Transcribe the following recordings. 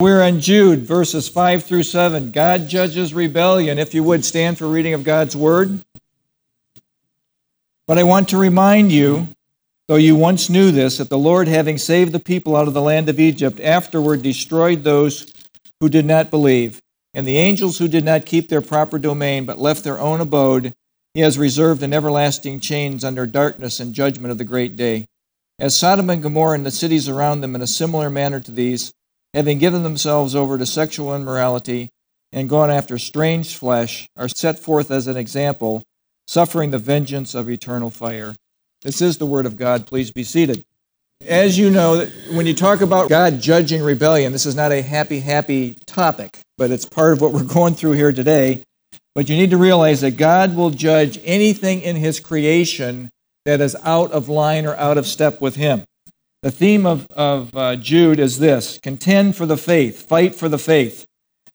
We're in Jude, verses 5 through 7. God judges rebellion. If you would stand for reading of God's word. But I want to remind you, though you once knew this, that the Lord, having saved the people out of the land of Egypt, afterward destroyed those who did not believe. And the angels who did not keep their proper domain, but left their own abode, he has reserved in everlasting chains under darkness and judgment of the great day. As Sodom and Gomorrah and the cities around them in a similar manner to these, having given themselves over to sexual immorality and gone after strange flesh, are set forth as an example suffering the vengeance of eternal fire. This is the word of God. Please be seated. As you know, when you talk about God judging rebellion, this is not a happy, happy topic, but it's part of what we're going through here today. But you need to realize that God will judge anything in His creation that is out of line or out of step with Him. The theme of, of uh, Jude is this contend for the faith, fight for the faith.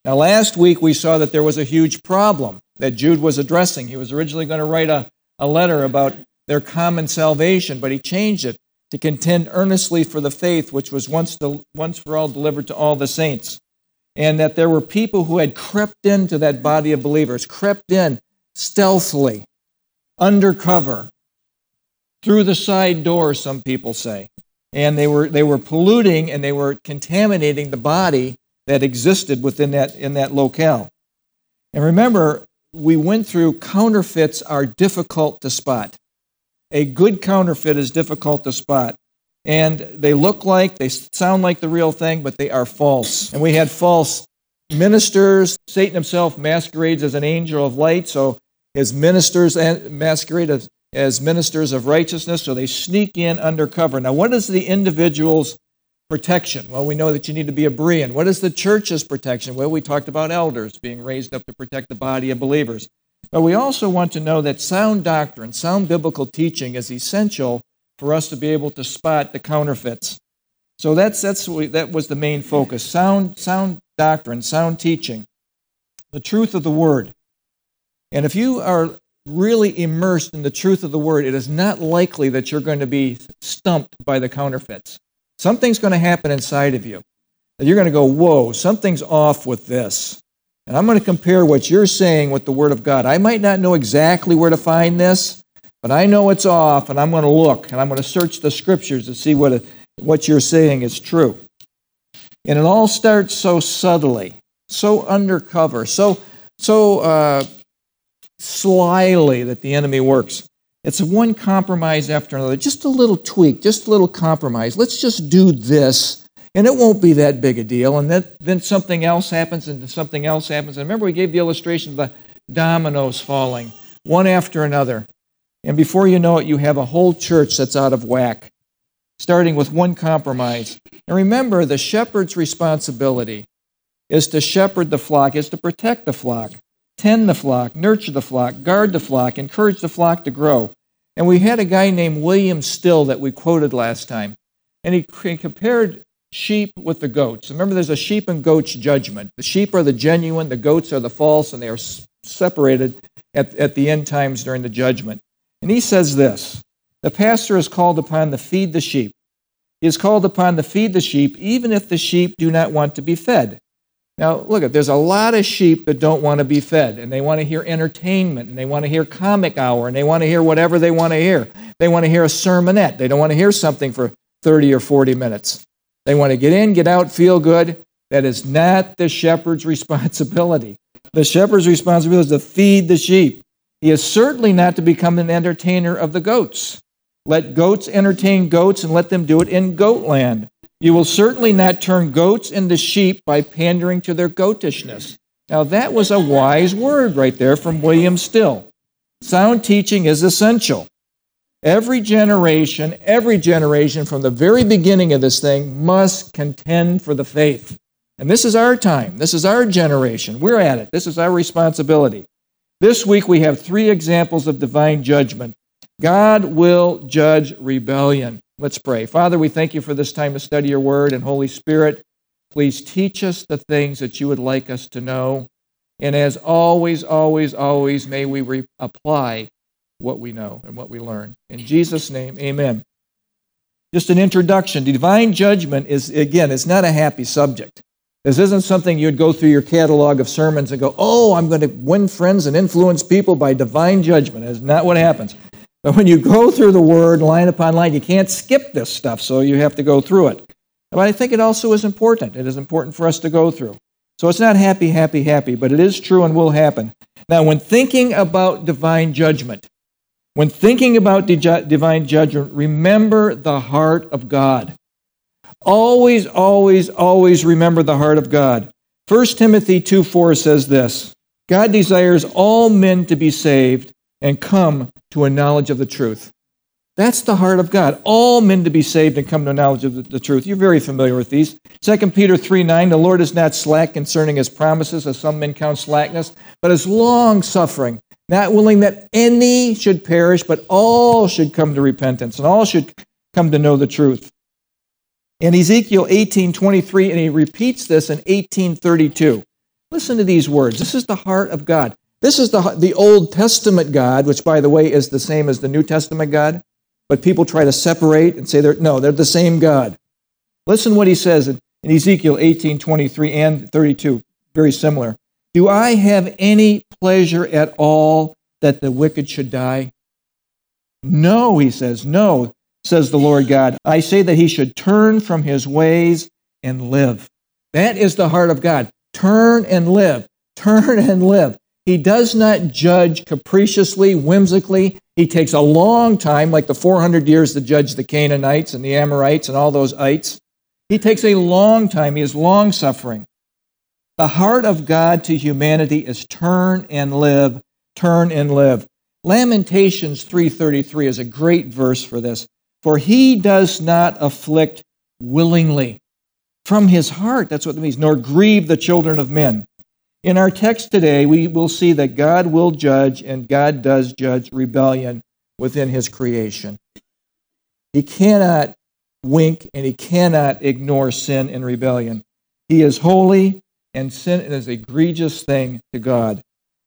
Now, last week we saw that there was a huge problem that Jude was addressing. He was originally going to write a, a letter about their common salvation, but he changed it to contend earnestly for the faith which was once, to, once for all delivered to all the saints. And that there were people who had crept into that body of believers, crept in stealthily, undercover, through the side door, some people say. And they were, they were polluting and they were contaminating the body that existed within that, in that locale. And remember, we went through counterfeits are difficult to spot. A good counterfeit is difficult to spot. And they look like, they sound like the real thing, but they are false. And we had false ministers. Satan himself masquerades as an angel of light, so his ministers masquerade as, as ministers of righteousness, so they sneak in undercover. Now, what is the individual's protection? Well, we know that you need to be a Berean. What is the church's protection? Well, we talked about elders being raised up to protect the body of believers. But we also want to know that sound doctrine, sound biblical teaching is essential for us to be able to spot the counterfeits. So that's, that's that was the main focus sound, sound doctrine, sound teaching, the truth of the word. And if you are really immersed in the truth of the word, it is not likely that you're going to be stumped by the counterfeits. Something's going to happen inside of you. That you're going to go, whoa, something's off with this. And I'm going to compare what you're saying with the Word of God. I might not know exactly where to find this, but I know it's off, and I'm going to look and I'm going to search the Scriptures to see what, what you're saying is true. And it all starts so subtly, so undercover, so, so uh, slyly that the enemy works. It's one compromise after another, just a little tweak, just a little compromise. Let's just do this and it won't be that big a deal. And then, then something else happens, and something else happens. And remember, we gave the illustration of the dominoes falling, one after another. And before you know it, you have a whole church that's out of whack, starting with one compromise. And remember, the shepherd's responsibility is to shepherd the flock, is to protect the flock, tend the flock, nurture the flock, guard the flock, encourage the flock to grow. And we had a guy named William Still that we quoted last time. And he compared sheep with the goats. Remember, there's a sheep and goats judgment. The sheep are the genuine, the goats are the false, and they are separated at, at the end times during the judgment. And he says this The pastor is called upon to feed the sheep. He is called upon to feed the sheep, even if the sheep do not want to be fed. Now, look at there's a lot of sheep that don't want to be fed, and they want to hear entertainment, and they want to hear comic hour, and they want to hear whatever they want to hear. They want to hear a sermonette. They don't want to hear something for 30 or 40 minutes. They want to get in, get out, feel good. That is not the shepherd's responsibility. The shepherd's responsibility is to feed the sheep. He is certainly not to become an entertainer of the goats. Let goats entertain goats and let them do it in goatland. You will certainly not turn goats into sheep by pandering to their goatishness. Now, that was a wise word right there from William Still. Sound teaching is essential. Every generation, every generation from the very beginning of this thing must contend for the faith. And this is our time. This is our generation. We're at it. This is our responsibility. This week we have three examples of divine judgment. God will judge rebellion. Let's pray. Father, we thank you for this time to study your word, and Holy Spirit, please teach us the things that you would like us to know. And as always, always, always, may we re- apply what we know and what we learn. In Jesus' name, amen. Just an introduction. Divine judgment is, again, it's not a happy subject. This isn't something you'd go through your catalog of sermons and go, oh, I'm going to win friends and influence people by divine judgment. That's not what happens. But when you go through the word line upon line, you can't skip this stuff, so you have to go through it. But I think it also is important. It is important for us to go through. So it's not happy, happy, happy, but it is true and will happen. Now, when thinking about divine judgment, when thinking about divine judgment, remember the heart of God. Always, always, always remember the heart of God. 1 Timothy 2 4 says this God desires all men to be saved and come to a knowledge of the truth. That's the heart of God. All men to be saved and come to a knowledge of the, the, truth. You're very familiar with these. 2 Peter 3 9, the Lord is not slack concerning his promises, as some men count slackness, but is long suffering, not willing that any should perish, but all should come to repentance, and all should come to know the truth. In Ezekiel 18:23, and he repeats this in 1832. Listen to these words. This is the heart of God. This is the, the Old Testament God, which, by the way, is the same as the New Testament God. But people try to separate and say they're no, they're the same God. Listen what he says in, in Ezekiel 18:23 and 32. Very similar. Do I have any pleasure at all that the wicked should die? No, he says, no says the Lord God. I say that he should turn from his ways and live. That is the heart of God. Turn and live. Turn and live. He does not judge capriciously, whimsically. He takes a long time, like the 400 years to judge the Canaanites and the Amorites and all those ites. He takes a long time. He is long suffering. The heart of God to humanity is turn and live, turn and live. Lamentations 3:33 is a great verse for this. For he does not afflict willingly from his heart. That's what it means, nor grieve the children of men. In our text today, we will see that God will judge, and God does judge rebellion within his creation. He cannot wink and he cannot ignore sin and rebellion. He is holy, and sin is a egregious thing to God.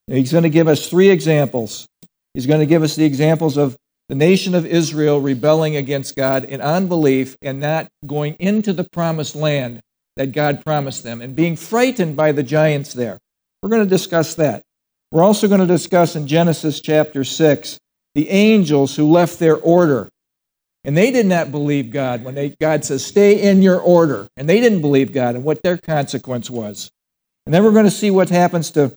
And he's going to give us three examples. He's going to give us the examples of the nation of Israel rebelling against God in unbelief and not going into the promised land that God promised them and being frightened by the giants there. We're going to discuss that. We're also going to discuss in Genesis chapter 6 the angels who left their order. And they did not believe God when they, God says, stay in your order. And they didn't believe God and what their consequence was. And then we're going to see what happens to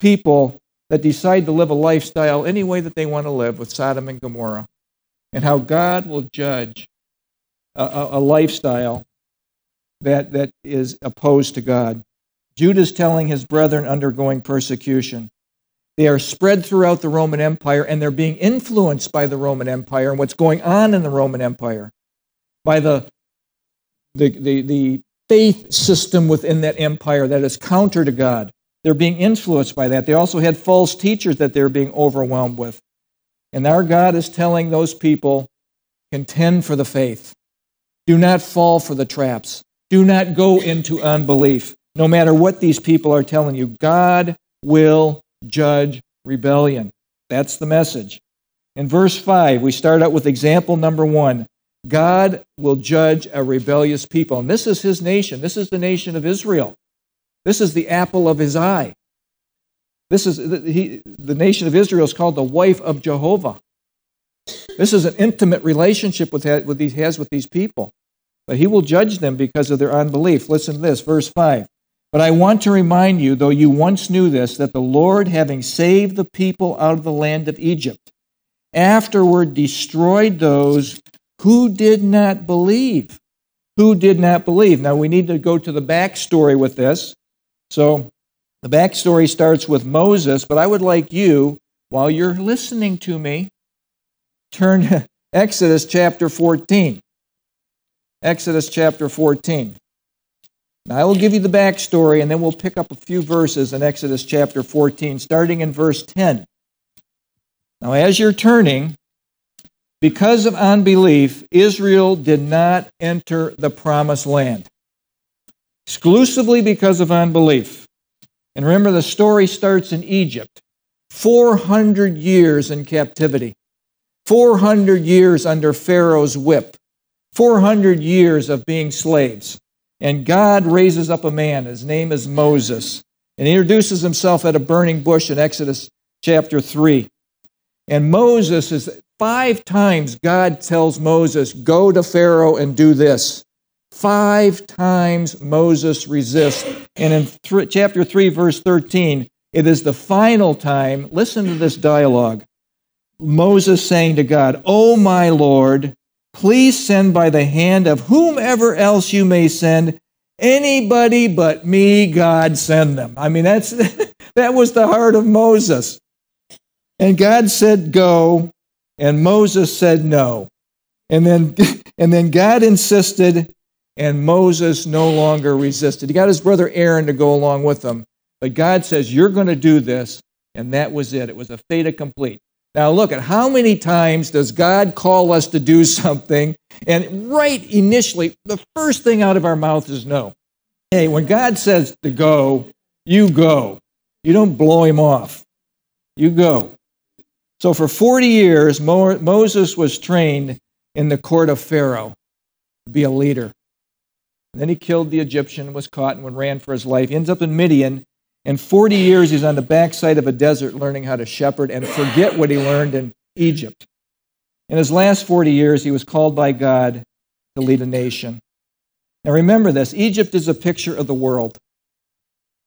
people that decide to live a lifestyle any way that they want to live with Sodom and Gomorrah, and how God will judge a, a, a lifestyle that, that is opposed to God. Judah's telling his brethren undergoing persecution. They are spread throughout the Roman Empire and they're being influenced by the Roman Empire and what's going on in the Roman Empire, by the, the, the, the faith system within that empire that is counter to God. They're being influenced by that. They also had false teachers that they're being overwhelmed with. And our God is telling those people contend for the faith. Do not fall for the traps. Do not go into unbelief. No matter what these people are telling you, God will judge rebellion. That's the message. In verse 5, we start out with example number one God will judge a rebellious people. And this is his nation. This is the nation of Israel. This is the apple of his eye. This is he, the nation of Israel is called the wife of Jehovah. This is an intimate relationship with, with he has with these people. But he will judge them because of their unbelief. Listen to this, verse 5. But I want to remind you, though you once knew this, that the Lord, having saved the people out of the land of Egypt, afterward destroyed those who did not believe. Who did not believe. Now we need to go to the backstory with this. So the backstory starts with Moses, but I would like you, while you're listening to me, turn to Exodus chapter 14. Exodus chapter 14. Now, I will give you the backstory, and then we'll pick up a few verses in Exodus chapter 14, starting in verse 10. Now, as you're turning, because of unbelief, Israel did not enter the promised land exclusively because of unbelief. And remember, the story starts in Egypt 400 years in captivity, 400 years under Pharaoh's whip, 400 years of being slaves. And God raises up a man. His name is Moses. And he introduces himself at a burning bush in Exodus chapter 3. And Moses is five times God tells Moses, Go to Pharaoh and do this. Five times Moses resists. And in th- chapter 3, verse 13, it is the final time. Listen to this dialogue. Moses saying to God, Oh, my Lord, please send by the hand of whomever else you may send. Anybody but me, God, send them. I mean, that's, that was the heart of Moses. And God said, Go. And Moses said, No. And then, and then God insisted, and Moses no longer resisted. He got his brother Aaron to go along with him. But God says, You're going to do this. And that was it. It was a fait accompli. Now, look at how many times does God call us to do something? And right initially, the first thing out of our mouth is no. Hey, when God says to go, you go. You don't blow him off. You go. So for 40 years, Mo- Moses was trained in the court of Pharaoh to be a leader. And then he killed the Egyptian, was caught, and ran for his life. He ends up in Midian, and 40 years he's on the backside of a desert learning how to shepherd and forget what he learned in Egypt. In his last 40 years, he was called by God to lead a nation. Now remember this Egypt is a picture of the world.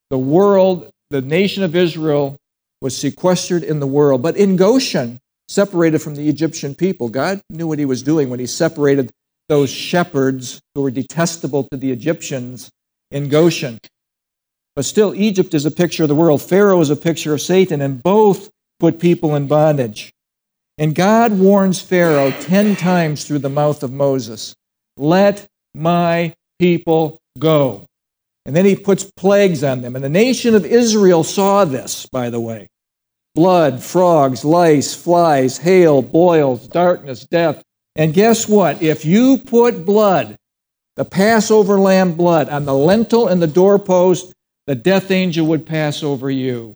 The world, the nation of Israel, was sequestered in the world. But in Goshen, separated from the Egyptian people, God knew what he was doing when he separated those shepherds who were detestable to the Egyptians in Goshen. But still, Egypt is a picture of the world. Pharaoh is a picture of Satan, and both put people in bondage. And God warns Pharaoh 10 times through the mouth of Moses let my people go. And then he puts plagues on them. And the nation of Israel saw this, by the way blood, frogs, lice, flies, hail, boils, darkness, death. And guess what? If you put blood, the Passover lamb blood, on the lintel and the doorpost, the death angel would pass over you.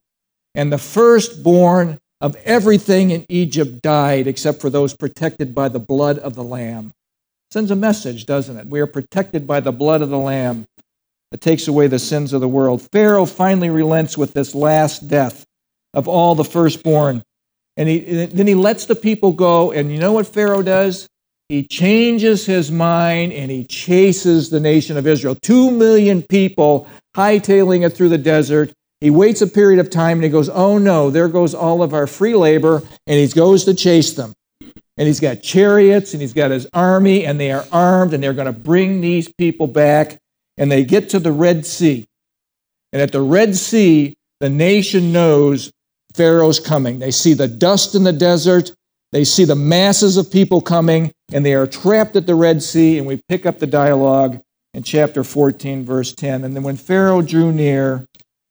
And the firstborn of everything in Egypt died except for those protected by the blood of the Lamb. Sends a message, doesn't it? We are protected by the blood of the Lamb that takes away the sins of the world. Pharaoh finally relents with this last death of all the firstborn. And he, then he lets the people go. And you know what Pharaoh does? He changes his mind and he chases the nation of Israel. Two million people hightailing it through the desert. He waits a period of time and he goes, Oh no, there goes all of our free labor, and he goes to chase them. And he's got chariots and he's got his army, and they are armed, and they're going to bring these people back. And they get to the Red Sea. And at the Red Sea, the nation knows Pharaoh's coming. They see the dust in the desert, they see the masses of people coming, and they are trapped at the Red Sea. And we pick up the dialogue in chapter 14, verse 10. And then when Pharaoh drew near,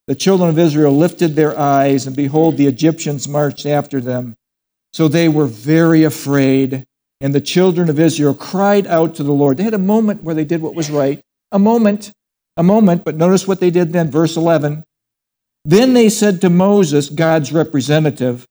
the children of Israel lifted their eyes, and behold, the Egyptians marched after them. So they were very afraid. And the children of Israel cried out to the Lord. They had a moment where they did what was right. A moment. A moment. But notice what they did then. Verse 11. Then they said to Moses, God's representative,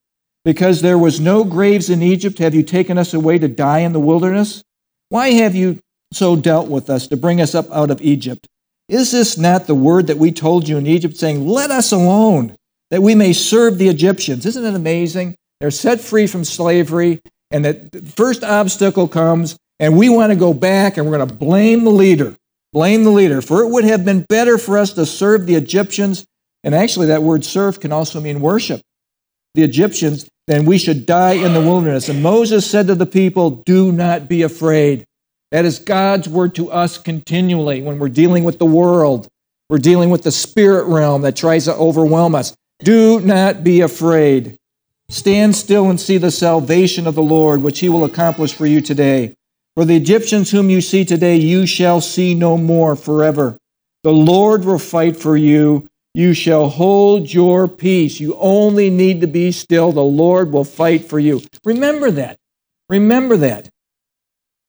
Because there was no graves in Egypt, have you taken us away to die in the wilderness? Why have you so dealt with us to bring us up out of Egypt. Is this not the word that we told you in Egypt, saying, Let us alone, that we may serve the Egyptians? Isn't it amazing? They're set free from slavery, and the first obstacle comes, and we want to go back, and we're going to blame the leader. Blame the leader. For it would have been better for us to serve the Egyptians, and actually, that word serve can also mean worship the Egyptians, than we should die in the wilderness. And Moses said to the people, Do not be afraid. That is God's word to us continually when we're dealing with the world. We're dealing with the spirit realm that tries to overwhelm us. Do not be afraid. Stand still and see the salvation of the Lord, which he will accomplish for you today. For the Egyptians whom you see today, you shall see no more forever. The Lord will fight for you. You shall hold your peace. You only need to be still. The Lord will fight for you. Remember that. Remember that.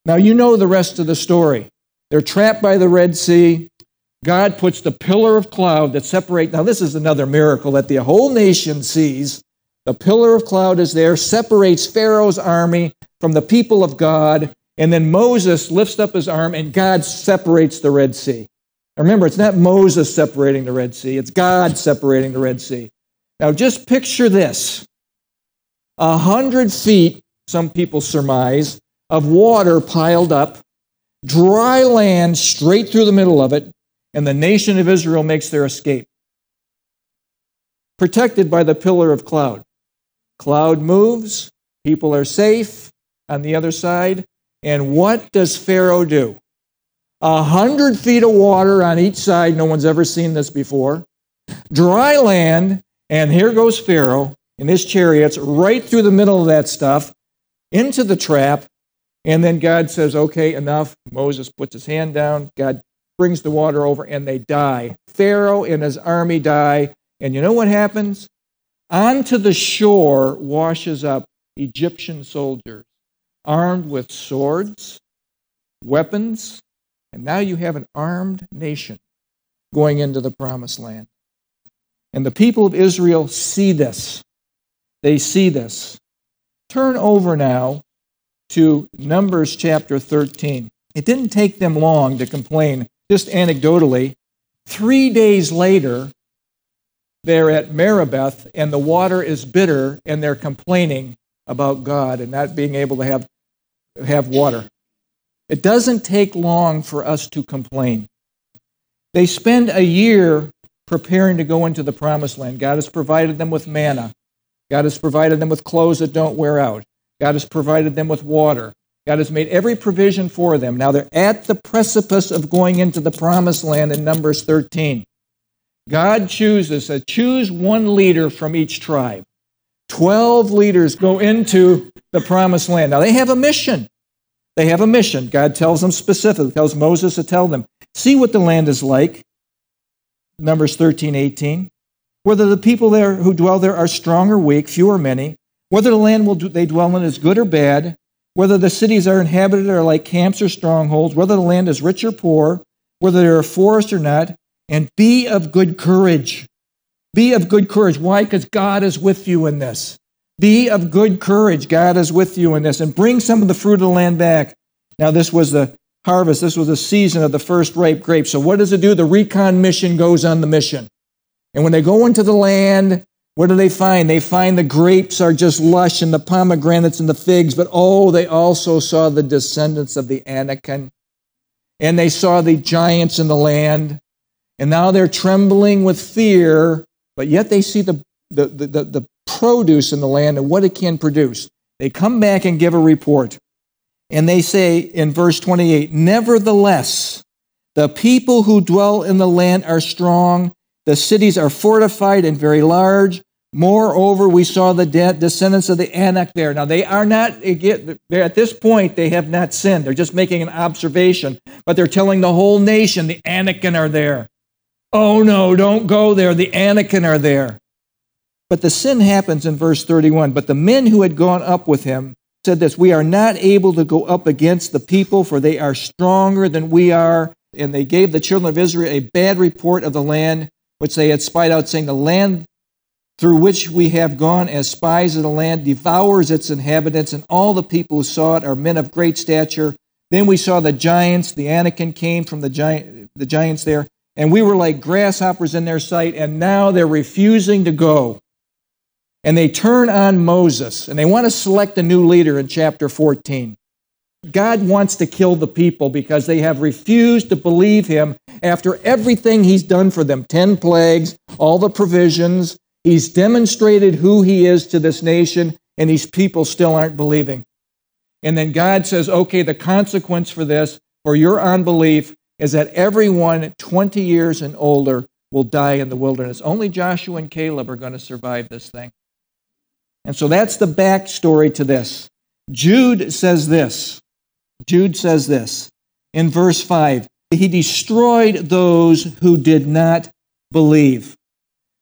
Now, you know the rest of the story. They're trapped by the Red Sea. God puts the pillar of cloud that separates. Now, this is another miracle that the whole nation sees. The pillar of cloud is there, separates Pharaoh's army from the people of God. And then Moses lifts up his arm, and God separates the Red Sea. Remember, it's not Moses separating the Red Sea, it's God separating the Red Sea. Now just picture this a hundred feet, some people surmise, of water piled up, dry land straight through the middle of it, and the nation of Israel makes their escape. Protected by the pillar of cloud. Cloud moves, people are safe on the other side. And what does Pharaoh do? A hundred feet of water on each side. No one's ever seen this before. Dry land. And here goes Pharaoh in his chariots right through the middle of that stuff into the trap. And then God says, okay, enough. Moses puts his hand down. God brings the water over, and they die. Pharaoh and his army die. And you know what happens? Onto the shore washes up Egyptian soldiers armed with swords, weapons, and now you have an armed nation going into the promised land. And the people of Israel see this. They see this. Turn over now to Numbers chapter 13. It didn't take them long to complain, just anecdotally. Three days later, they're at Meribah, and the water is bitter, and they're complaining about God and not being able to have, have water. It doesn't take long for us to complain. They spend a year preparing to go into the promised land. God has provided them with manna. God has provided them with clothes that don't wear out. God has provided them with water. God has made every provision for them. Now they're at the precipice of going into the promised land in Numbers 13. God chooses, uh, choose one leader from each tribe. Twelve leaders go into the promised land. Now they have a mission. They have a mission. God tells them specifically, tells Moses to tell them, see what the land is like. Numbers 13, 18. Whether the people there who dwell there are strong or weak, few or many, whether the land will they dwell in is good or bad, whether the cities are inhabited or like camps or strongholds, whether the land is rich or poor, whether there are forests or not, and be of good courage. Be of good courage. Why? Because God is with you in this. Be of good courage. God is with you in this. And bring some of the fruit of the land back. Now, this was the harvest. This was the season of the first ripe grapes. So, what does it do? The recon mission goes on the mission. And when they go into the land, what do they find? They find the grapes are just lush and the pomegranates and the figs, but oh, they also saw the descendants of the Anakim. And they saw the giants in the land. And now they're trembling with fear, but yet they see the, the, the, the produce in the land and what it can produce. They come back and give a report. And they say in verse 28 Nevertheless, the people who dwell in the land are strong, the cities are fortified and very large. Moreover, we saw the de- descendants of the Anak there. Now, they are not, at this point, they have not sinned. They're just making an observation, but they're telling the whole nation the Anakim are there. Oh no, don't go there. The Anakim are there. But the sin happens in verse 31. But the men who had gone up with him said this We are not able to go up against the people, for they are stronger than we are. And they gave the children of Israel a bad report of the land which they had spied out, saying, The land through which we have gone as spies of the land devours its inhabitants, and all the people who saw it are men of great stature. Then we saw the giants. The Anakim came from the, giant, the giants there and we were like grasshoppers in their sight, and now they're refusing to go. And they turn on Moses, and they want to select a new leader in chapter 14. God wants to kill the people because they have refused to believe him after everything he's done for them 10 plagues, all the provisions. He's demonstrated who he is to this nation, and these people still aren't believing. And then God says, okay, the consequence for this, for your unbelief, is that everyone 20 years and older will die in the wilderness. Only Joshua and Caleb are going to survive this thing. And so that's the backstory to this. Jude says this. Jude says this in verse 5 He destroyed those who did not believe.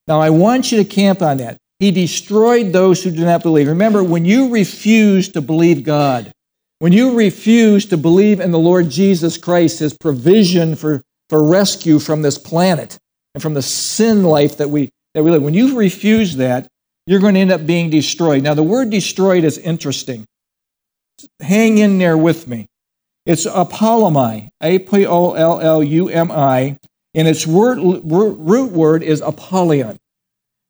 Now, I want you to camp on that. He destroyed those who did not believe. Remember, when you refuse to believe God, when you refuse to believe in the Lord Jesus Christ, his provision for, for rescue from this planet and from the sin life that we, that we live, when you refuse that, you're going to end up being destroyed. Now, the word destroyed is interesting. Hang in there with me. It's apollumi, A P O L L U M I, And its word, root word is Apollyon.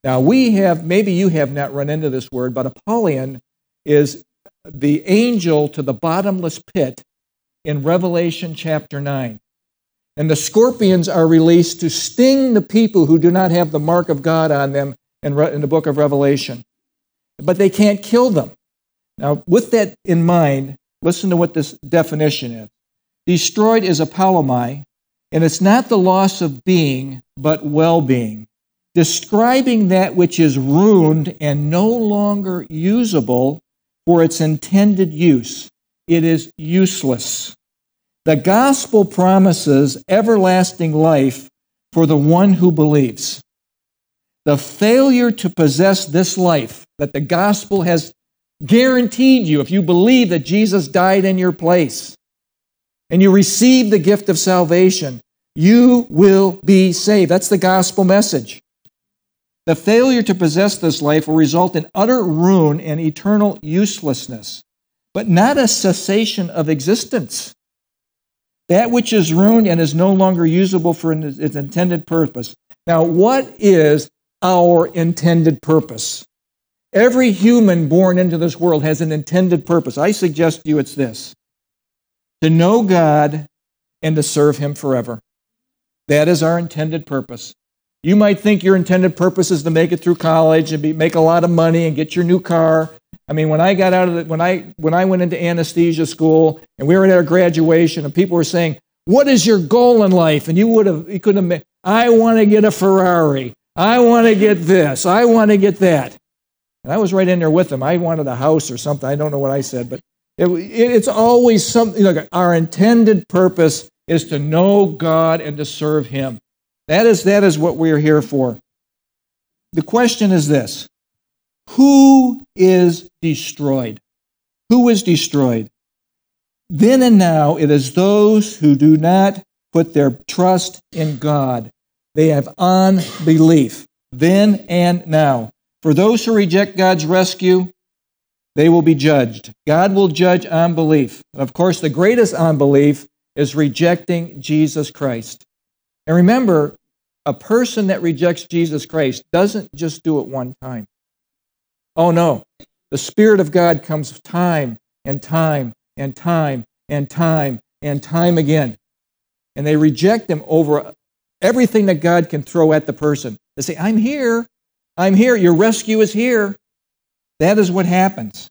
Now, we have, maybe you have not run into this word, but Apollyon is the angel to the bottomless pit in Revelation chapter 9. And the scorpions are released to sting the people who do not have the mark of God on them in, in the book of Revelation. But they can't kill them. Now, with that in mind, listen to what this definition is. Destroyed is apollomai, and it's not the loss of being, but well being, describing that which is ruined and no longer usable for its intended use. It is useless. The gospel promises everlasting life for the one who believes. The failure to possess this life that the gospel has guaranteed you, if you believe that Jesus died in your place and you receive the gift of salvation, you will be saved. That's the gospel message. The failure to possess this life will result in utter ruin and eternal uselessness, but not a cessation of existence. That which is ruined and is no longer usable for its intended purpose. Now, what is our intended purpose? Every human born into this world has an intended purpose. I suggest to you it's this to know God and to serve Him forever. That is our intended purpose. You might think your intended purpose is to make it through college and be, make a lot of money and get your new car. I mean, when I got out of the, when I when I went into anesthesia school and we were at our graduation and people were saying, "What is your goal in life?" and you would have you couldn't have. I want to get a Ferrari. I want to get this. I want to get that. And I was right in there with them. I wanted a house or something. I don't know what I said, but it, it, it's always something. Know, our intended purpose is to know God and to serve Him. That is, that is what we are here for. The question is this Who is destroyed? Who is destroyed? Then and now it is those who do not put their trust in God. They have unbelief. Then and now. For those who reject God's rescue, they will be judged. God will judge unbelief. Of course, the greatest unbelief is rejecting Jesus Christ. And remember, a person that rejects Jesus Christ doesn't just do it one time. Oh no. The Spirit of God comes time and time and time and time and time again. And they reject him over everything that God can throw at the person. They say, I'm here. I'm here. Your rescue is here. That is what happens.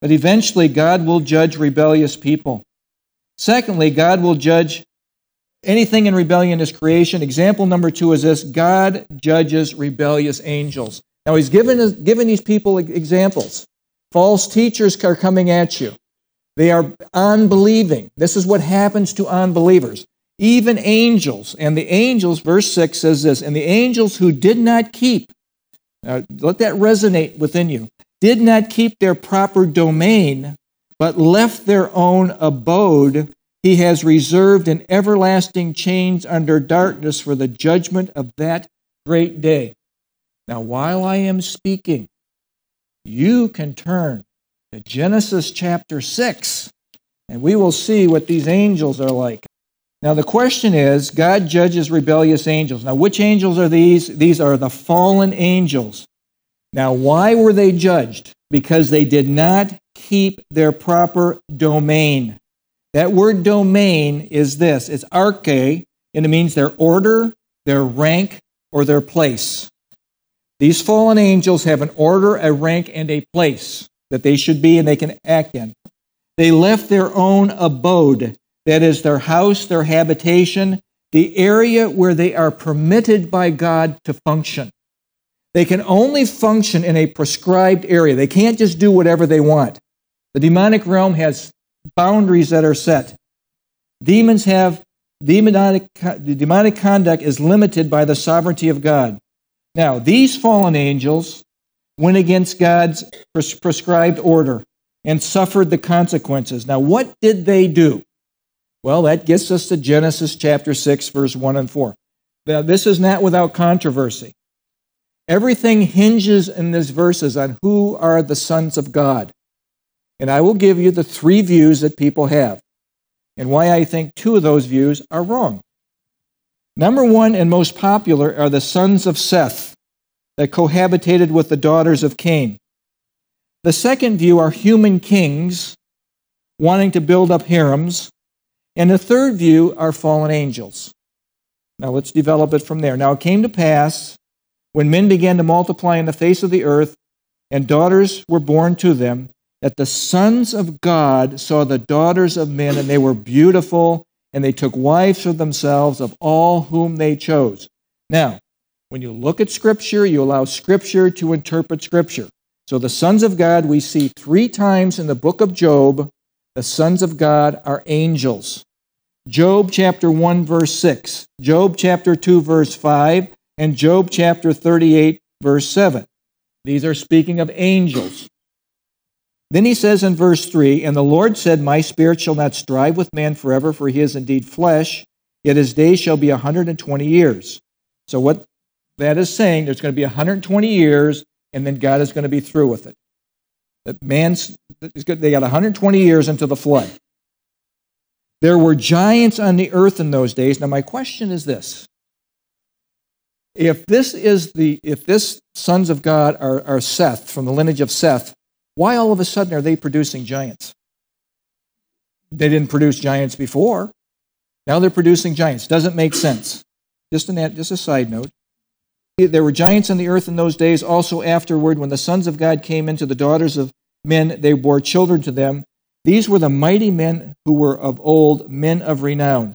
But eventually, God will judge rebellious people. Secondly, God will judge anything in rebellion is creation. Example number two is this God judges rebellious angels. Now, He's given, given these people examples. False teachers are coming at you, they are unbelieving. This is what happens to unbelievers. Even angels. And the angels, verse 6 says this, and the angels who did not keep, now let that resonate within you, did not keep their proper domain, but left their own abode he has reserved in everlasting chains under darkness for the judgment of that great day. Now, while I am speaking, you can turn to Genesis chapter 6, and we will see what these angels are like. Now, the question is God judges rebellious angels. Now, which angels are these? These are the fallen angels. Now, why were they judged? Because they did not keep their proper domain. That word domain is this it's arche, and it means their order, their rank, or their place. These fallen angels have an order, a rank, and a place that they should be and they can act in. They left their own abode, that is, their house, their habitation, the area where they are permitted by God to function. They can only function in a prescribed area. They can't just do whatever they want. The demonic realm has boundaries that are set. Demons have demonic, the demonic conduct is limited by the sovereignty of God. Now, these fallen angels went against God's pres- prescribed order and suffered the consequences. Now, what did they do? Well, that gets us to Genesis chapter 6, verse 1 and 4. Now, this is not without controversy. Everything hinges in these verses on who are the sons of God. And I will give you the three views that people have and why I think two of those views are wrong. Number one and most popular are the sons of Seth that cohabitated with the daughters of Cain. The second view are human kings wanting to build up harems. And the third view are fallen angels. Now let's develop it from there. Now it came to pass when men began to multiply in the face of the earth, and daughters were born to them, that the sons of God saw the daughters of men, and they were beautiful, and they took wives for themselves of all whom they chose. Now, when you look at Scripture, you allow Scripture to interpret Scripture. So the sons of God we see three times in the book of Job. The sons of God are angels. Job chapter 1, verse 6, Job chapter 2, verse 5, and Job chapter 38, verse 7. These are speaking of angels. Then he says in verse 3 And the Lord said, My spirit shall not strive with man forever, for he is indeed flesh, yet his days shall be a 120 years. So, what that is saying, there's going to be 120 years, and then God is going to be through with it. That man's, they got 120 years into the flood. There were giants on the earth in those days. Now, my question is this if this is the if this sons of God are, are Seth from the lineage of Seth, why all of a sudden are they producing giants? They didn't produce giants before. Now they're producing giants. Doesn't make sense. Just an just a side note. There were giants on the earth in those days. Also afterward, when the sons of God came into the daughters of men, they bore children to them. These were the mighty men who were of old, men of renown.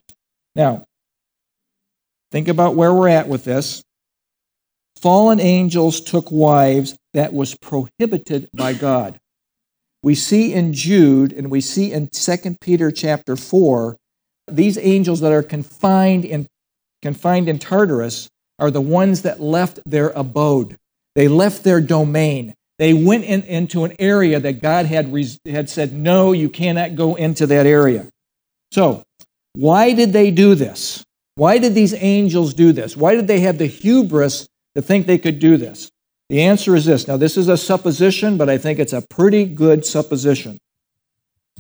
Now, think about where we're at with this fallen angels took wives that was prohibited by God. We see in Jude and we see in 2 Peter chapter 4 these angels that are confined in confined in Tartarus are the ones that left their abode. They left their domain. They went in, into an area that God had, had said, no, you cannot go into that area. So, why did they do this? Why did these angels do this? Why did they have the hubris to think they could do this? The answer is this. Now, this is a supposition, but I think it's a pretty good supposition.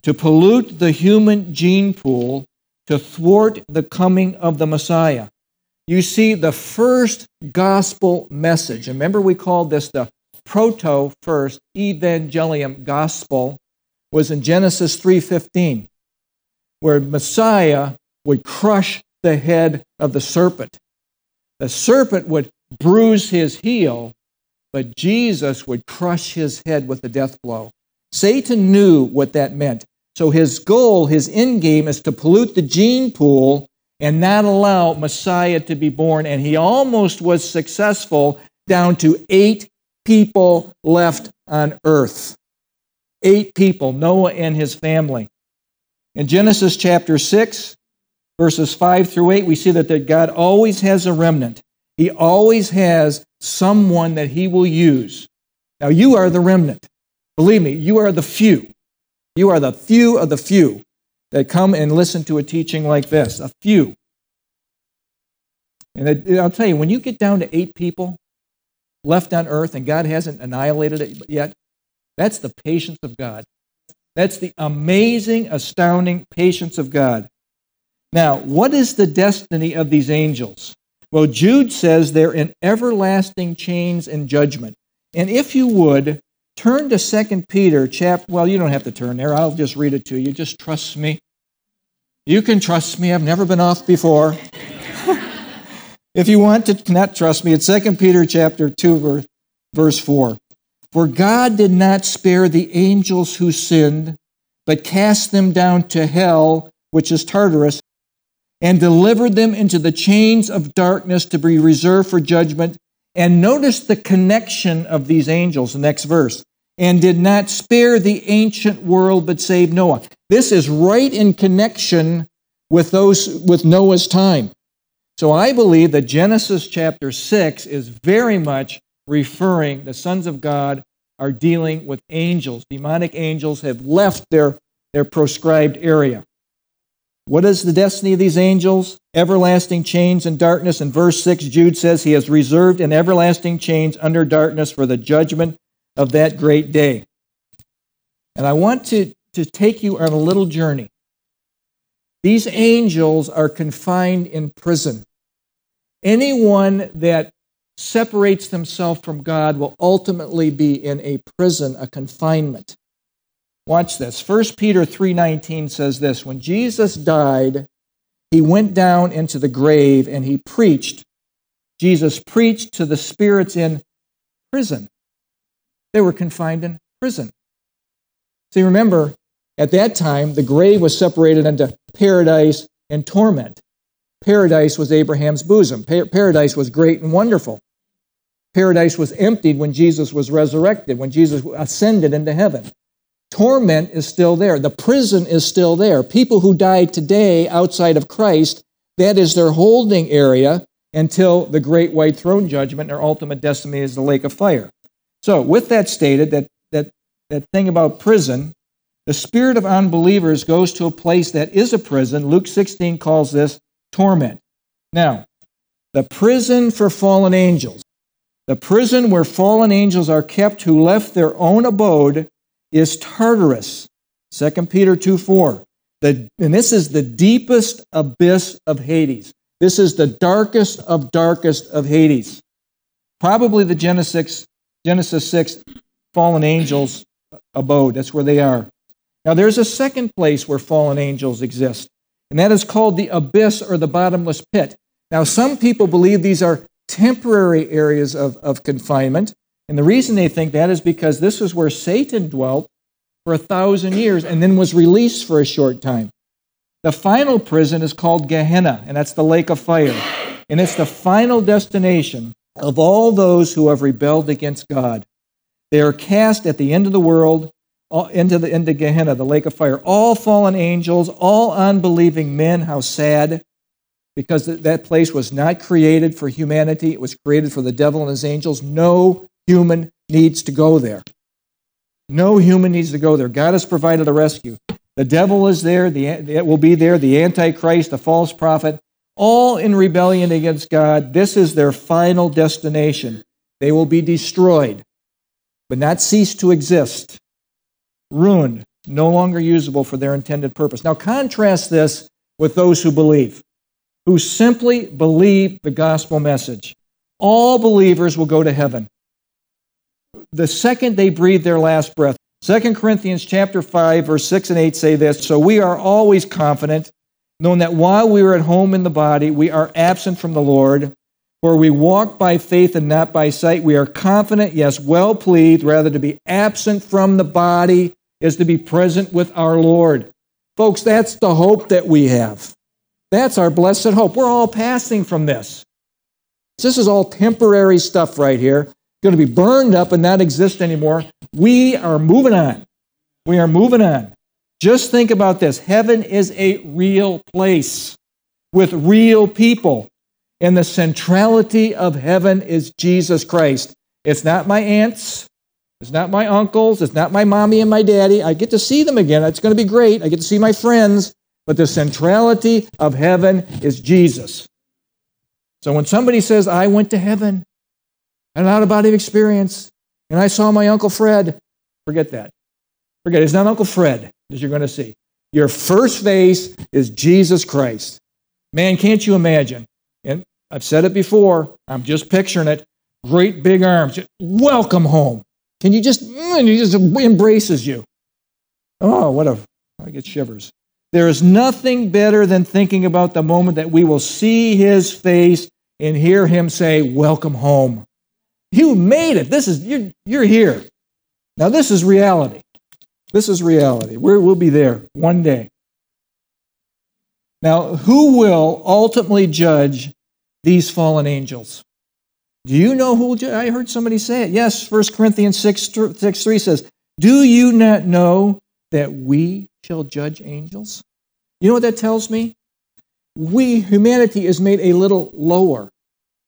To pollute the human gene pool to thwart the coming of the Messiah. You see, the first gospel message, remember we called this the proto first evangelium gospel, was in Genesis 3:15, where Messiah would crush the head of the serpent. The serpent would bruise his heel, but Jesus would crush his head with a death blow. Satan knew what that meant. So his goal, his end game, is to pollute the gene pool and not allow Messiah to be born. And he almost was successful down to eight people left on earth. Eight people, Noah and his family. In Genesis chapter 6, verses 5 through 8, we see that God always has a remnant. He always has someone that he will use. Now, you are the remnant. Believe me, you are the few. You are the few of the few that come and listen to a teaching like this. A few. And I'll tell you, when you get down to eight people left on earth and God hasn't annihilated it yet, that's the patience of God. That's the amazing, astounding patience of God. Now, what is the destiny of these angels? Well, Jude says they're in everlasting chains and judgment. And if you would, turn to 2 Peter chapter well, you don't have to turn there. I'll just read it to you. Just trust me. You can trust me. I've never been off before. If you want to not trust me, it's 2 Peter chapter 2 verse 4. For God did not spare the angels who sinned, but cast them down to hell, which is Tartarus, and delivered them into the chains of darkness to be reserved for judgment. And notice the connection of these angels, the next verse. And did not spare the ancient world, but saved Noah. This is right in connection with those with Noah's time. So I believe that Genesis chapter 6 is very much referring, the sons of God are dealing with angels. Demonic angels have left their, their proscribed area. What is the destiny of these angels? Everlasting chains and darkness. In verse 6, Jude says, He has reserved in everlasting chains under darkness for the judgment of that great day. And I want to, to take you on a little journey. These angels are confined in prison. Anyone that separates themselves from God will ultimately be in a prison, a confinement. Watch this. 1 Peter 3:19 says this, when Jesus died, he went down into the grave and he preached. Jesus preached to the spirits in prison. They were confined in prison. See, remember, at that time, the grave was separated into paradise and torment. Paradise was Abraham's bosom. Paradise was great and wonderful. Paradise was emptied when Jesus was resurrected, when Jesus ascended into heaven. Torment is still there. The prison is still there. People who die today outside of Christ, that is their holding area until the great white throne judgment, their ultimate destiny is the lake of fire. So, with that stated, that, that, that thing about prison, the spirit of unbelievers goes to a place that is a prison. Luke 16 calls this torment. Now, the prison for fallen angels, the prison where fallen angels are kept who left their own abode is Tartarus. 2 Peter 2 4. The, and this is the deepest abyss of Hades. This is the darkest of darkest of Hades. Probably the Genesis, Genesis 6 fallen angels abode. That's where they are. Now, there's a second place where fallen angels exist, and that is called the abyss or the bottomless pit. Now, some people believe these are temporary areas of, of confinement, and the reason they think that is because this is where Satan dwelt for a thousand years and then was released for a short time. The final prison is called Gehenna, and that's the lake of fire. And it's the final destination of all those who have rebelled against God. They are cast at the end of the world into, the, into Gehenna, the lake of fire. All fallen angels, all unbelieving men, how sad. Because that place was not created for humanity, it was created for the devil and his angels. No human needs to go there. No human needs to go there. God has provided a rescue. The devil is there, the, it will be there, the Antichrist, the false prophet, all in rebellion against God. This is their final destination. They will be destroyed, but not cease to exist ruined, no longer usable for their intended purpose. Now, contrast this with those who believe, who simply believe the gospel message. All believers will go to heaven. The second they breathe their last breath. 2 Corinthians chapter 5 verse 6 and 8 say this, so we are always confident knowing that while we are at home in the body, we are absent from the Lord. For we walk by faith and not by sight. We are confident, yes, well pleased, rather to be absent from the body is to be present with our Lord. Folks, that's the hope that we have. That's our blessed hope. We're all passing from this. This is all temporary stuff right here. It's Going to be burned up and not exist anymore. We are moving on. We are moving on. Just think about this heaven is a real place with real people. And the centrality of heaven is Jesus Christ. It's not my aunts. It's not my uncles. It's not my mommy and my daddy. I get to see them again. It's going to be great. I get to see my friends. But the centrality of heaven is Jesus. So when somebody says, I went to heaven, an out of body experience, and I saw my Uncle Fred, forget that. Forget it. It's not Uncle Fred as you're going to see. Your first face is Jesus Christ. Man, can't you imagine? And I've said it before, I'm just picturing it. Great big arms. Welcome home. Can you just, and he just embraces you. Oh, what a, I get shivers. There is nothing better than thinking about the moment that we will see his face and hear him say, Welcome home. You made it. This is, you're, you're here. Now, this is reality. This is reality. we we'll be there one day. Now, who will ultimately judge these fallen angels? Do you know who? I heard somebody say it. Yes, 1 Corinthians 6, 6 3 says, Do you not know that we shall judge angels? You know what that tells me? We, humanity, is made a little lower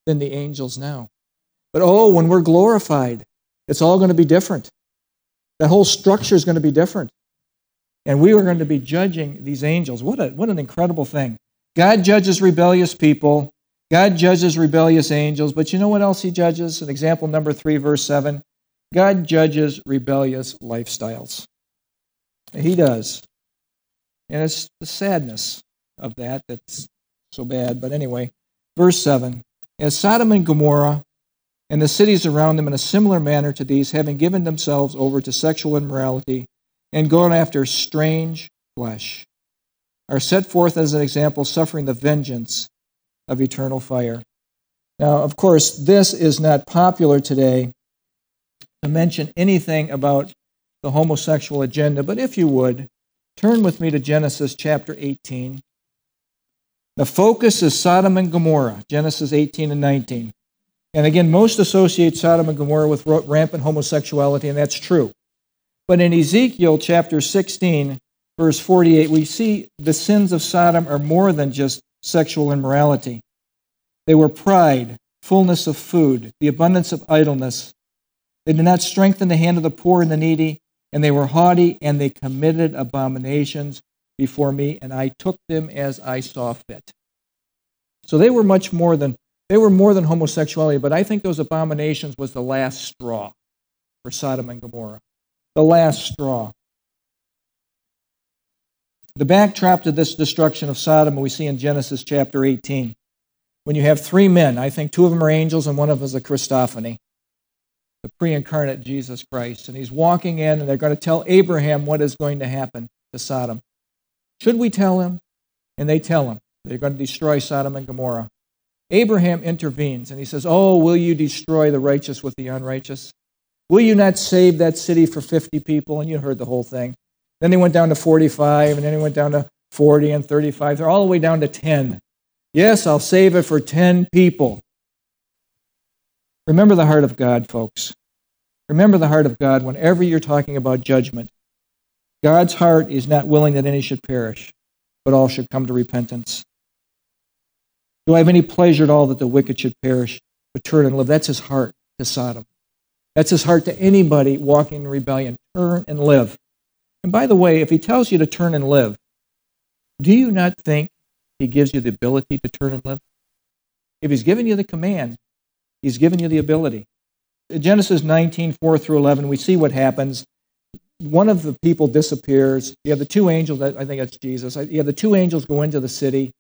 than the angels now. But oh, when we're glorified, it's all going to be different. That whole structure is going to be different. And we are going to be judging these angels. What, a, what an incredible thing. God judges rebellious people. God judges rebellious angels, but you know what else he judges? In example number 3, verse 7 God judges rebellious lifestyles. He does. And it's the sadness of that that's so bad. But anyway, verse 7 as Sodom and Gomorrah and the cities around them in a similar manner to these, having given themselves over to sexual immorality and gone after strange flesh, are set forth as an example, suffering the vengeance of eternal fire. Now, of course, this is not popular today to mention anything about the homosexual agenda, but if you would, turn with me to Genesis chapter 18. The focus is Sodom and Gomorrah, Genesis 18 and 19. And again, most associate Sodom and Gomorrah with rampant homosexuality, and that's true. But in Ezekiel chapter 16, verse 48, we see the sins of Sodom are more than just sexual immorality. They were pride, fullness of food, the abundance of idleness. They did not strengthen the hand of the poor and the needy, and they were haughty, and they committed abominations before me, and I took them as I saw fit. So they were much more than they were more than homosexuality, but I think those abominations was the last straw for Sodom and Gomorrah. The last straw. The backdrop to this destruction of Sodom we see in Genesis chapter 18. When you have three men, I think two of them are angels and one of them is a Christophany, the pre incarnate Jesus Christ. And he's walking in and they're going to tell Abraham what is going to happen to Sodom. Should we tell him? And they tell him they're going to destroy Sodom and Gomorrah. Abraham intervenes and he says, Oh, will you destroy the righteous with the unrighteous? Will you not save that city for 50 people? And you heard the whole thing. Then he went down to 45, and then he went down to 40 and 35. They're all the way down to 10. Yes, I'll save it for 10 people. Remember the heart of God, folks. Remember the heart of God whenever you're talking about judgment. God's heart is not willing that any should perish, but all should come to repentance. Do I have any pleasure at all that the wicked should perish, but turn and live? That's his heart to Sodom. That's his heart to anybody walking in rebellion. Turn and live. And by the way, if he tells you to turn and live, do you not think he gives you the ability to turn and live? If he's given you the command, he's given you the ability. In Genesis 19, 4 through 11, we see what happens. One of the people disappears. You have the two angels, I think that's Jesus. You have the two angels go into the city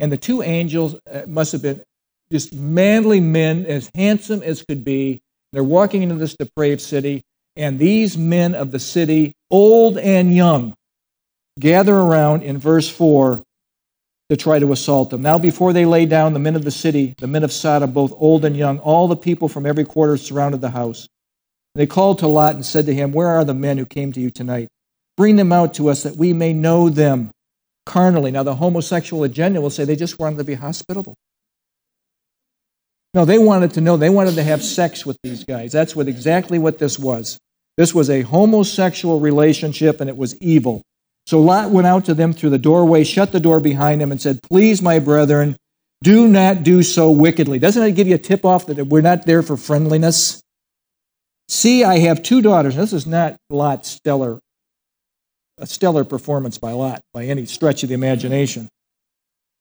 and the two angels uh, must have been just manly men, as handsome as could be. They're walking into this depraved city, and these men of the city, old and young, gather around in verse 4 to try to assault them. Now, before they lay down, the men of the city, the men of Sodom, both old and young, all the people from every quarter surrounded the house. They called to Lot and said to him, Where are the men who came to you tonight? Bring them out to us that we may know them carnally. Now, the homosexual agenda will say they just wanted to be hospitable. No, they wanted to know, they wanted to have sex with these guys. That's what exactly what this was. This was a homosexual relationship and it was evil. So Lot went out to them through the doorway, shut the door behind him, and said, Please, my brethren, do not do so wickedly. Doesn't that give you a tip off that we're not there for friendliness? See, I have two daughters. This is not Lot's stellar a stellar performance by Lot by any stretch of the imagination.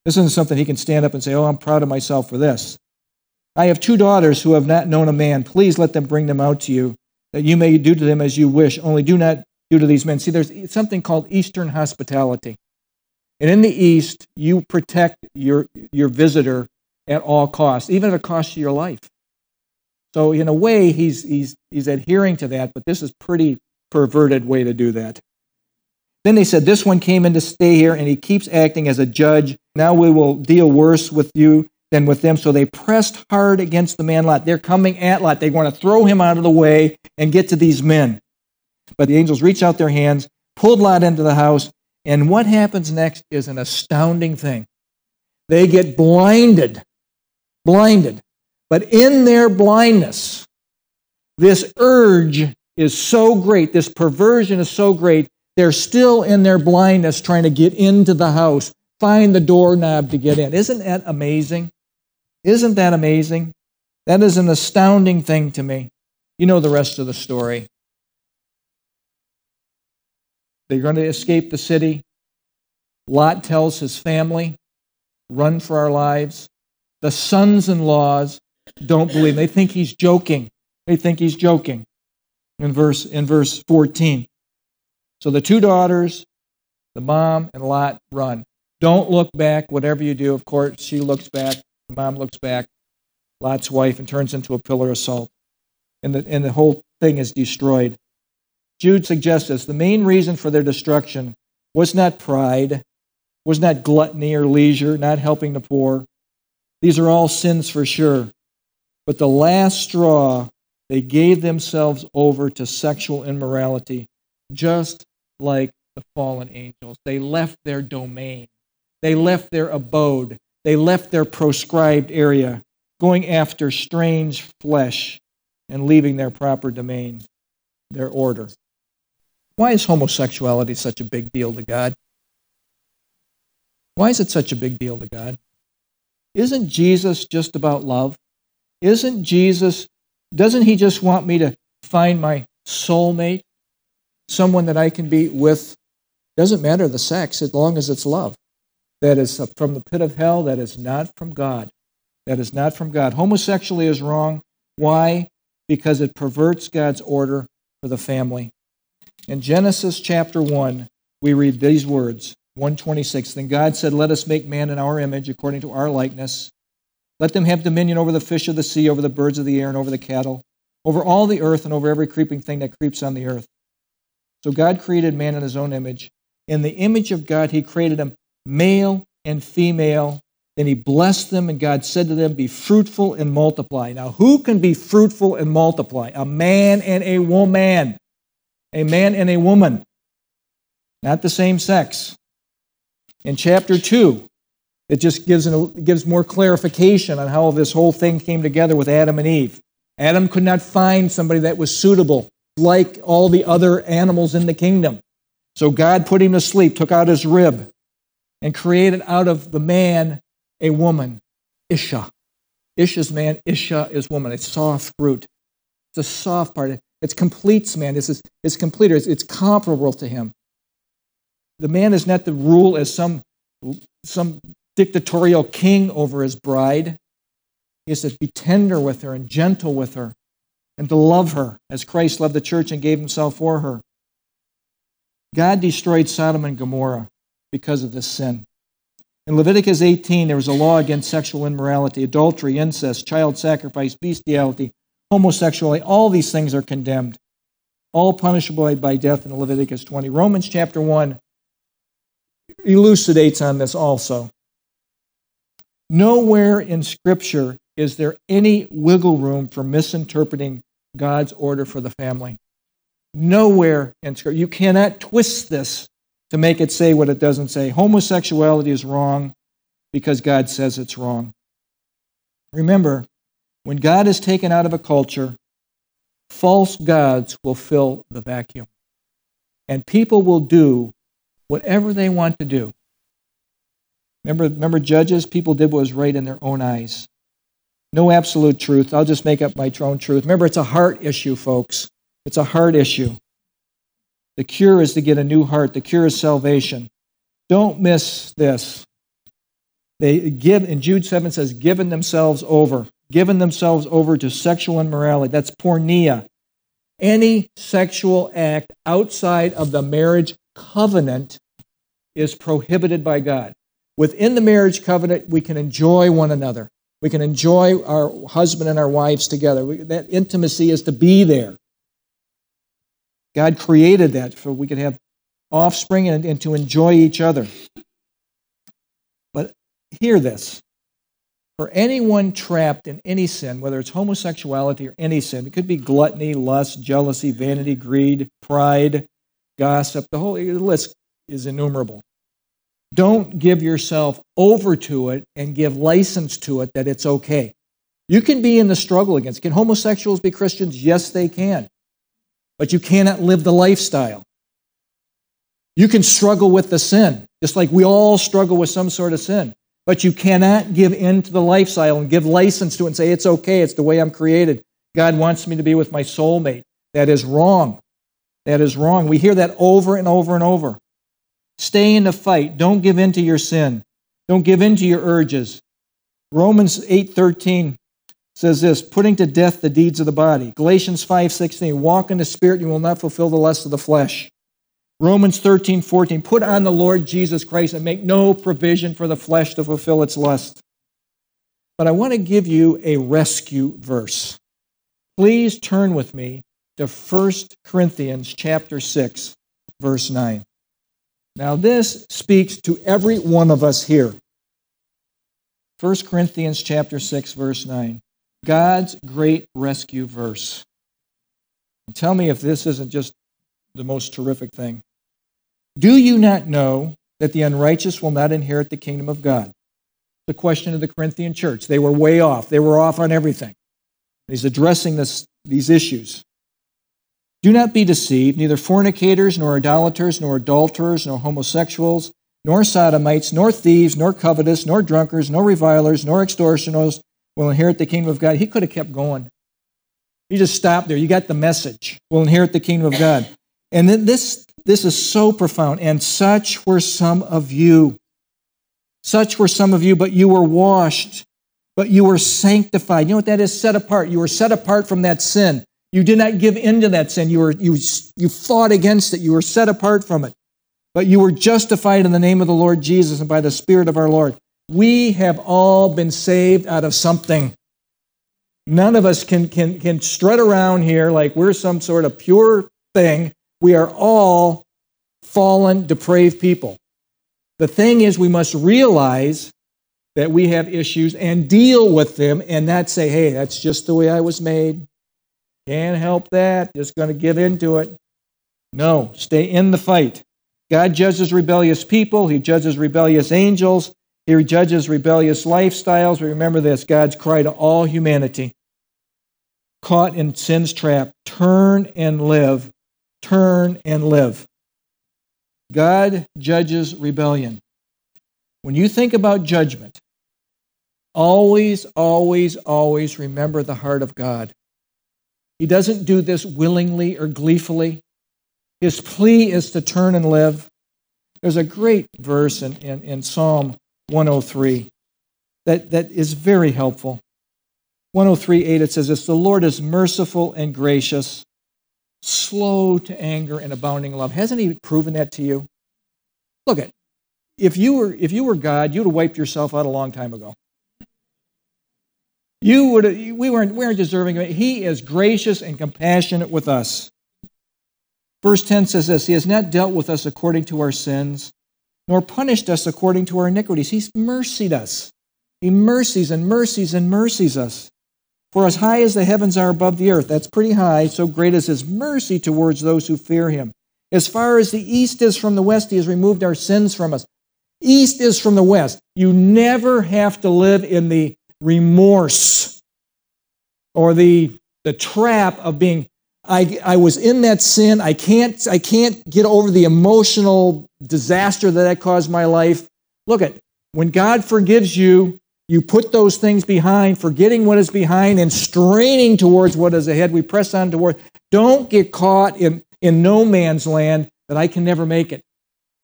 This isn't something he can stand up and say, Oh, I'm proud of myself for this. I have two daughters who have not known a man. Please let them bring them out to you, that you may do to them as you wish. Only do not do to these men. See, there's something called Eastern hospitality. And in the East, you protect your, your visitor at all costs, even at it cost you your life. So, in a way, he's, he's, he's adhering to that, but this is pretty perverted way to do that. Then they said, This one came in to stay here, and he keeps acting as a judge. Now we will deal worse with you than with them. So they pressed hard against the man Lot. They're coming at Lot. They want to throw him out of the way and get to these men. But the angels reached out their hands, pulled Lot into the house, and what happens next is an astounding thing. They get blinded. Blinded. But in their blindness, this urge is so great, this perversion is so great they're still in their blindness trying to get into the house, find the doorknob to get in. Isn't that amazing? Isn't that amazing? That is an astounding thing to me. You know the rest of the story. They're going to escape the city. Lot tells his family, run for our lives. The sons in laws don't believe. They think he's joking. They think he's joking. In verse, in verse 14. So the two daughters, the mom and Lot run. Don't look back, whatever you do. Of course, she looks back, mom looks back. Lot's wife and turns into a pillar of salt. And the, and the whole thing is destroyed. Jude suggests this. The main reason for their destruction was not pride, was not gluttony or leisure, not helping the poor. These are all sins for sure. But the last straw, they gave themselves over to sexual immorality, just like the fallen angels. They left their domain, they left their abode, they left their proscribed area, going after strange flesh and leaving their proper domain, their order. Why is homosexuality such a big deal to God? Why is it such a big deal to God? Isn't Jesus just about love? Isn't Jesus, doesn't he just want me to find my soulmate? Someone that I can be with? Doesn't matter the sex as long as it's love. That is from the pit of hell, that is not from God. That is not from God. Homosexuality is wrong. Why? Because it perverts God's order for the family. In Genesis chapter 1, we read these words 126 Then God said, Let us make man in our image, according to our likeness. Let them have dominion over the fish of the sea, over the birds of the air, and over the cattle, over all the earth, and over every creeping thing that creeps on the earth. So God created man in his own image. In the image of God, he created him male and female. Then he blessed them, and God said to them, Be fruitful and multiply. Now, who can be fruitful and multiply? A man and a woman a man and a woman, not the same sex. In chapter 2, it just gives, an, gives more clarification on how this whole thing came together with Adam and Eve. Adam could not find somebody that was suitable like all the other animals in the kingdom. So God put him to sleep, took out his rib, and created out of the man a woman, Isha. Isha's man, Isha is woman. It's soft root. It's a soft part. It's completes man. This is it's completer. It's, it's comparable to him. The man is not to rule as some some dictatorial king over his bride. He is to be tender with her and gentle with her and to love her as Christ loved the church and gave himself for her. God destroyed Sodom and Gomorrah because of this sin. In Leviticus 18, there was a law against sexual immorality, adultery, incest, child sacrifice, bestiality, homosexuality, all these things are condemned, all punishable by death in Leviticus 20. Romans chapter 1 elucidates on this also. Nowhere in Scripture is there any wiggle room for misinterpreting God's order for the family. Nowhere in Scripture. You cannot twist this to make it say what it doesn't say. Homosexuality is wrong because God says it's wrong. Remember, when God is taken out of a culture, false gods will fill the vacuum. And people will do whatever they want to do. Remember, remember Judges? People did what was right in their own eyes. No absolute truth. I'll just make up my own truth. Remember, it's a heart issue, folks. It's a heart issue. The cure is to get a new heart. The cure is salvation. Don't miss this. They give, and Jude 7 says, given themselves over given themselves over to sexual immorality. That's porneia. Any sexual act outside of the marriage covenant is prohibited by God. Within the marriage covenant, we can enjoy one another. We can enjoy our husband and our wives together. We, that intimacy is to be there. God created that so we could have offspring and, and to enjoy each other. But hear this for anyone trapped in any sin, whether it's homosexuality or any sin, it could be gluttony, lust, jealousy, vanity, greed, pride, gossip, the whole list is innumerable. Don't give yourself over to it and give license to it that it's okay. You can be in the struggle against. Can homosexuals be Christians? Yes, they can. But you cannot live the lifestyle. You can struggle with the sin, just like we all struggle with some sort of sin. But you cannot give in to the lifestyle and give license to it and say, it's okay, it's the way I'm created. God wants me to be with my soulmate. That is wrong. That is wrong. We hear that over and over and over. Stay in the fight. Don't give in to your sin. Don't give in to your urges. Romans 8:13 says this, putting to death the deeds of the body. Galatians 5:16, walk in the spirit, and you will not fulfill the lust of the flesh. Romans 13.14 Put on the Lord Jesus Christ and make no provision for the flesh to fulfill its lust. But I want to give you a rescue verse. Please turn with me to 1 Corinthians chapter 6 verse 9. Now this speaks to every one of us here. 1 Corinthians chapter 6 verse 9. God's great rescue verse. Tell me if this isn't just the most terrific thing. Do you not know that the unrighteous will not inherit the kingdom of God? The question of the Corinthian church. They were way off. They were off on everything. He's addressing this, these issues. Do not be deceived. Neither fornicators, nor idolaters, nor adulterers, nor homosexuals, nor sodomites, nor thieves, nor covetous, nor drunkards, nor revilers, nor extortioners will inherit the kingdom of God. He could have kept going. You just stopped there. You got the message. Will inherit the kingdom of God. And then this, this is so profound. And such were some of you. Such were some of you, but you were washed, but you were sanctified. You know what that is? Set apart. You were set apart from that sin. You did not give in to that sin. You, were, you, you fought against it. You were set apart from it. But you were justified in the name of the Lord Jesus and by the Spirit of our Lord. We have all been saved out of something. None of us can, can, can strut around here like we're some sort of pure thing. We are all fallen, depraved people. The thing is, we must realize that we have issues and deal with them and not say, hey, that's just the way I was made. Can't help that. Just going to give into it. No, stay in the fight. God judges rebellious people, He judges rebellious angels, He judges rebellious lifestyles. We remember this God's cry to all humanity caught in sin's trap turn and live. Turn and live. God judges rebellion. When you think about judgment, always, always, always remember the heart of God. He doesn't do this willingly or gleefully. His plea is to turn and live. There's a great verse in, in, in Psalm 103 that, that is very helpful. 103 8, it says this The Lord is merciful and gracious, slow to anger and abounding love. Hasn't he proven that to you? Look at if you were if you were God, you'd have wiped yourself out a long time ago. You would we weren't we weren't deserving of it. He is gracious and compassionate with us. Verse 10 says this He has not dealt with us according to our sins, nor punished us according to our iniquities. He's mercied us. He mercies and mercies and mercies us. For as high as the heavens are above the earth, that's pretty high, so great is his mercy towards those who fear him. As far as the east is from the west, he has removed our sins from us. East is from the west. You never have to live in the remorse or the, the trap of being I, I was in that sin. I can't, I can't get over the emotional disaster that that caused my life. Look at when God forgives you, you put those things behind, forgetting what is behind and straining towards what is ahead. We press on toward. Don't get caught in, in no man's land that I can never make it.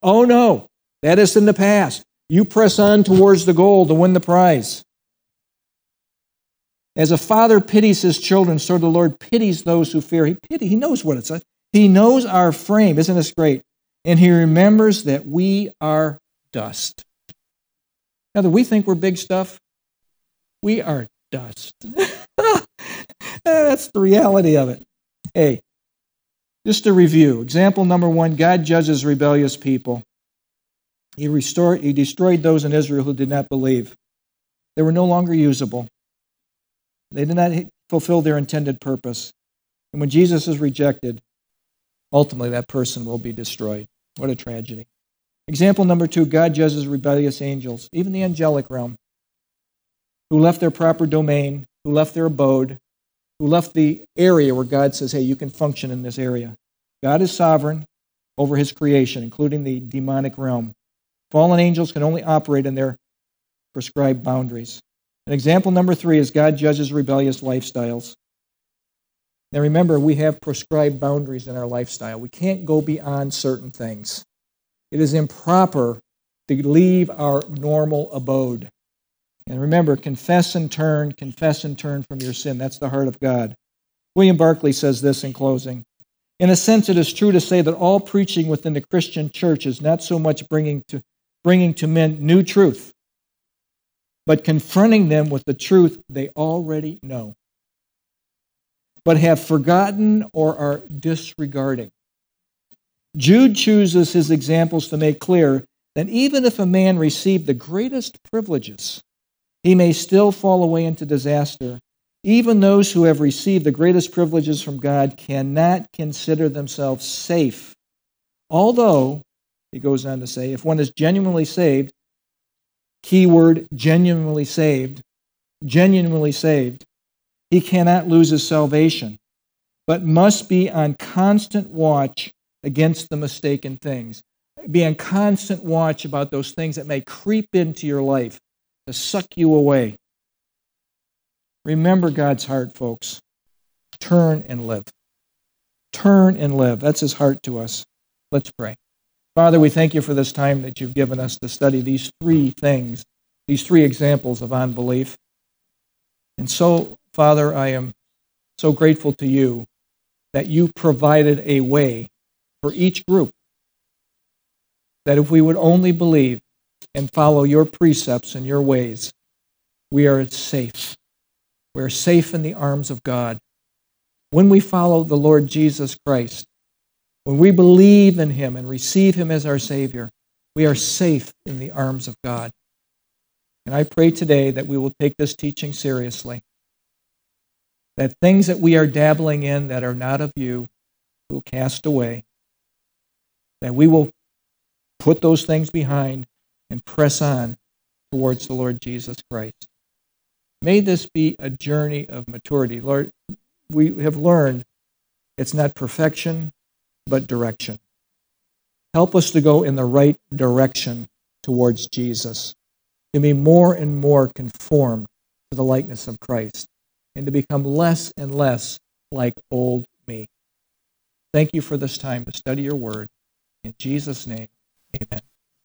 Oh no, that is in the past. You press on towards the goal to win the prize. As a father pities his children, so the Lord pities those who fear. He pity, he knows what it's like. He knows our frame. Isn't this great? And he remembers that we are dust. Now, that we think we're big stuff? We are dust. That's the reality of it. Hey, just to review. Example number one God judges rebellious people. He, restored, he destroyed those in Israel who did not believe. They were no longer usable. They did not fulfill their intended purpose. And when Jesus is rejected, ultimately that person will be destroyed. What a tragedy. Example number two God judges rebellious angels, even the angelic realm, who left their proper domain, who left their abode, who left the area where God says, hey, you can function in this area. God is sovereign over his creation, including the demonic realm. Fallen angels can only operate in their prescribed boundaries. And example number three is God judges rebellious lifestyles. Now remember, we have prescribed boundaries in our lifestyle. We can't go beyond certain things. It is improper to leave our normal abode. And remember, confess and turn, confess and turn from your sin. That's the heart of God. William Barclay says this in closing. In a sense, it is true to say that all preaching within the Christian church is not so much bringing to, bringing to men new truth, but confronting them with the truth they already know, but have forgotten or are disregarding. Jude chooses his examples to make clear that even if a man received the greatest privileges, he may still fall away into disaster. Even those who have received the greatest privileges from God cannot consider themselves safe. Although, he goes on to say, if one is genuinely saved, keyword genuinely saved, genuinely saved, he cannot lose his salvation, but must be on constant watch against the mistaken things. Be on constant watch about those things that may creep into your life to suck you away. Remember God's heart, folks. Turn and live. Turn and live. That's his heart to us. Let's pray. Father, we thank you for this time that you've given us to study these three things, these three examples of unbelief. And so, Father, I am so grateful to you that you provided a way for each group that if we would only believe and follow your precepts and your ways, we are safe. We are safe in the arms of God. When we follow the Lord Jesus Christ, when we believe in him and receive him as our Savior, we are safe in the arms of God. And I pray today that we will take this teaching seriously. That things that we are dabbling in that are not of you will cast away. That we will put those things behind and press on towards the Lord Jesus Christ. May this be a journey of maturity. Lord, we have learned it's not perfection, but direction. Help us to go in the right direction towards Jesus, to be more and more conformed to the likeness of Christ, and to become less and less like old me. Thank you for this time to study your word. In Jesus' name, amen.